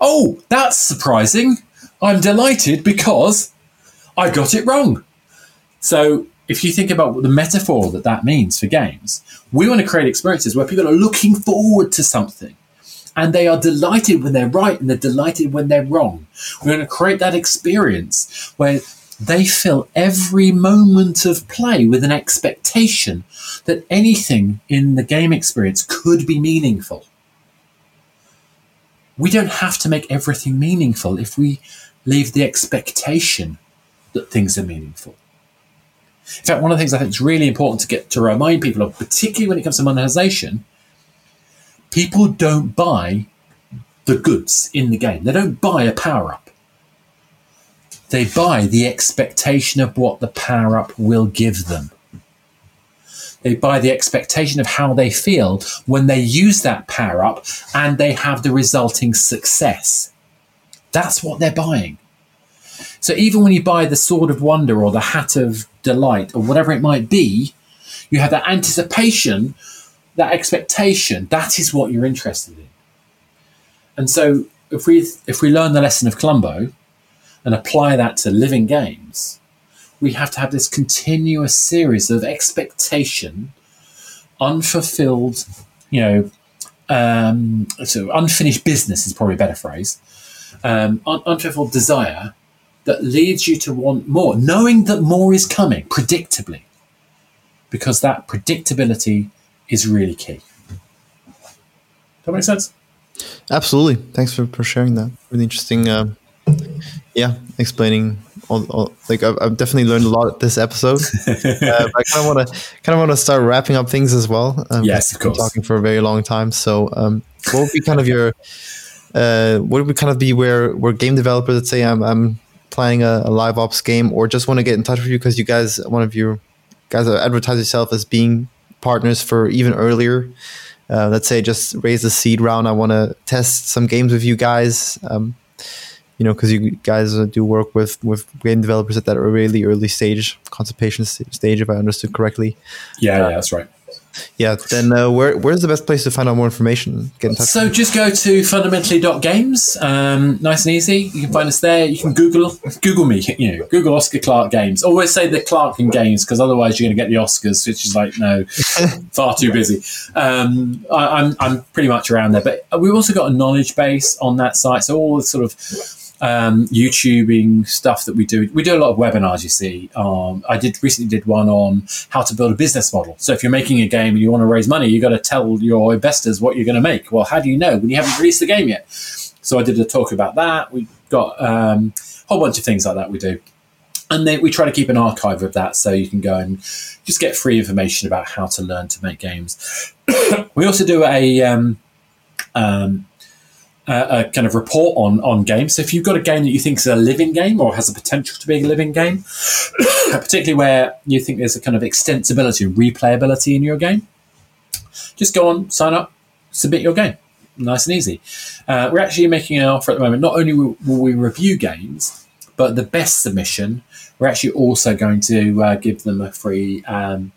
oh, that's surprising. I'm delighted because I got it wrong. So if you think about the metaphor that that means for games, we want to create experiences where people are looking forward to something and they are delighted when they're right and they're delighted when they're wrong. We're going to create that experience where they fill every moment of play with an expectation that anything in the game experience could be meaningful. We don't have to make everything meaningful if we leave the expectation that things are meaningful. In fact, one of the things I think is really important to get to remind people of, particularly when it comes to monetization, people don't buy the goods in the game. They don't buy a power up. They buy the expectation of what the power up will give them. They buy the expectation of how they feel when they use that power up and they have the resulting success. That's what they're buying. So even when you buy the Sword of Wonder or the Hat of Delight or whatever it might be, you have that anticipation, that expectation. That is what you're interested in. And so if we if we learn the lesson of Columbo and apply that to living games, we have to have this continuous series of expectation, unfulfilled, you know, um, so unfinished business is probably a better phrase, um, un- unfulfilled desire that leads you to want more, knowing that more is coming predictably, because that predictability is really key. Does that make sense? Absolutely. Thanks for, for sharing that. Really interesting. Uh, yeah, explaining all, all, like I've, I've, definitely learned a lot this episode. uh, I kind of want to kind of want to start wrapping up things as well. Um, yes, of course. talking for a very long time. So, um, what would be kind of your uh, what would kind of be where where game developers let's say I'm I'm playing a, a, live ops game or just want to get in touch with you because you guys one of you guys advertise yourself as being partners for even earlier. Uh, let's say just raise the seed round. I want to test some games with you guys. Um, you know, because you guys do work with with game developers at that really early stage, consultation stage, if I understood correctly. Yeah, yeah, that's right. Yeah, then uh, where where's the best place to find out more information? Get in touch. So just go to fundamentally.games. Um, nice and easy. You can find us there. You can Google Google me. You know, Google Oscar Clarke Games. Always say the Clarke and Games because otherwise you're going to get the Oscars, which is like no, far too busy. Um, I, I'm I'm pretty much around there, but we've also got a knowledge base on that site. So all the sort of um, YouTubing stuff that we do. We do a lot of webinars. You see, um, I did recently did one on how to build a business model. So if you're making a game and you want to raise money, you got to tell your investors what you're going to make. Well, how do you know when you haven't released the game yet? So I did a talk about that. We've got um, a whole bunch of things like that we do. And then we try to keep an archive of that so you can go and just get free information about how to learn to make games. we also do a um, um, a kind of report on on games. So if you've got a game that you think is a living game or has the potential to be a living game, particularly where you think there's a kind of extensibility and replayability in your game, just go on, sign up, submit your game. Nice and easy. Uh, we're actually making an offer at the moment. Not only will, we review games, but the best submission, we're actually also going to uh, give them a free um,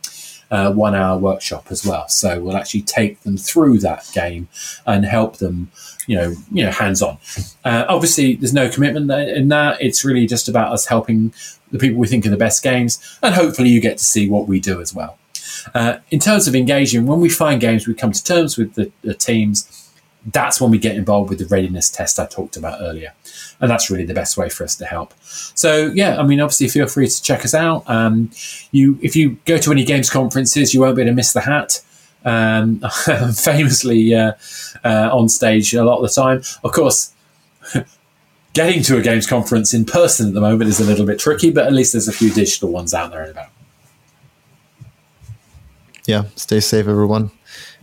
uh, one hour workshop as well. So we'll actually take them through that game and help them, you know, you know, hands on. Uh, obviously, there's no commitment in that. It's really just about us helping the people we think are the best games, and hopefully, you get to see what we do as well. Uh, in terms of engaging, when we find games, we come to terms with the, the teams that's when we get involved with the readiness test I talked about earlier. And that's really the best way for us to help. So yeah, I mean, obviously feel free to check us out. Um, you, if you go to any games conferences, you won't be able to miss the hat. Um, famously uh, uh, on stage a lot of the time. Of course, getting to a games conference in person at the moment is a little bit tricky, but at least there's a few digital ones out there and about. Yeah, stay safe, everyone.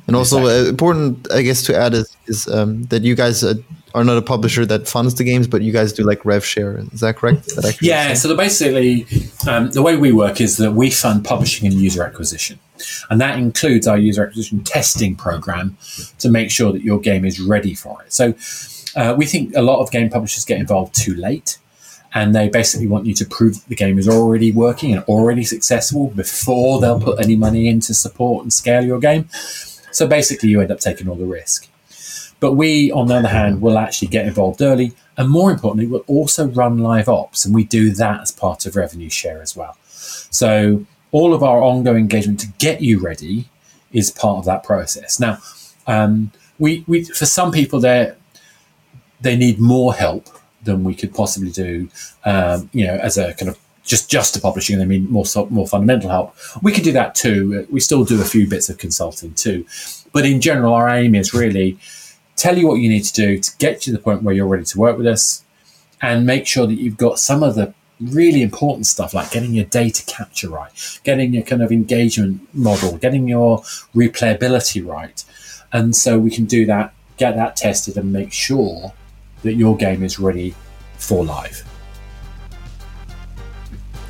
And also exactly. uh, important, I guess, to add is, is um, that you guys uh, are not a publisher that funds the games, but you guys do like rev share. Is that correct? That yeah. So the basically, um, the way we work is that we fund publishing and user acquisition, and that includes our user acquisition testing program to make sure that your game is ready for it. So uh, we think a lot of game publishers get involved too late and they basically want you to prove that the game is already working and already successful before they'll put any money into support and scale your game. So basically, you end up taking all the risk. But we, on the other hand, will actually get involved early. And more importantly, we'll also run live ops. And we do that as part of revenue share as well. So all of our ongoing engagement to get you ready is part of that process. Now, um, we, we for some people, they they need more help than we could possibly do, um, you know, as a kind of just just to publishing, I mean more more fundamental help. We can do that too. Uh, we still do a few bits of consulting too, but in general, our aim is really tell you what you need to do to get to the point where you're ready to work with us, and make sure that you've got some of the really important stuff like getting your data capture right, getting your kind of engagement model, getting your replayability right. and so we can do that, get that tested, and make sure that your game is ready for live.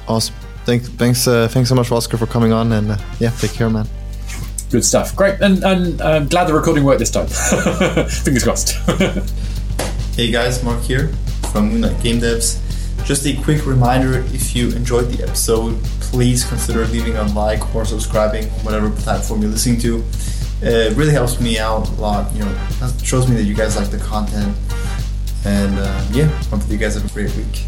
Awesome. Thanks, thanks, uh, thanks so much, Oscar, for coming on, and uh, yeah, take care, man. Good stuff. Great, and, and I'm glad the recording worked this time. Fingers crossed. hey guys, Mark here from Moonlight Game Devs. Just a quick reminder if you enjoyed the episode, please consider leaving a like or subscribing on whatever platform you're listening to. It really helps me out a lot. You know, shows me that you guys like the content. And uh, yeah, hope you guys have a great week.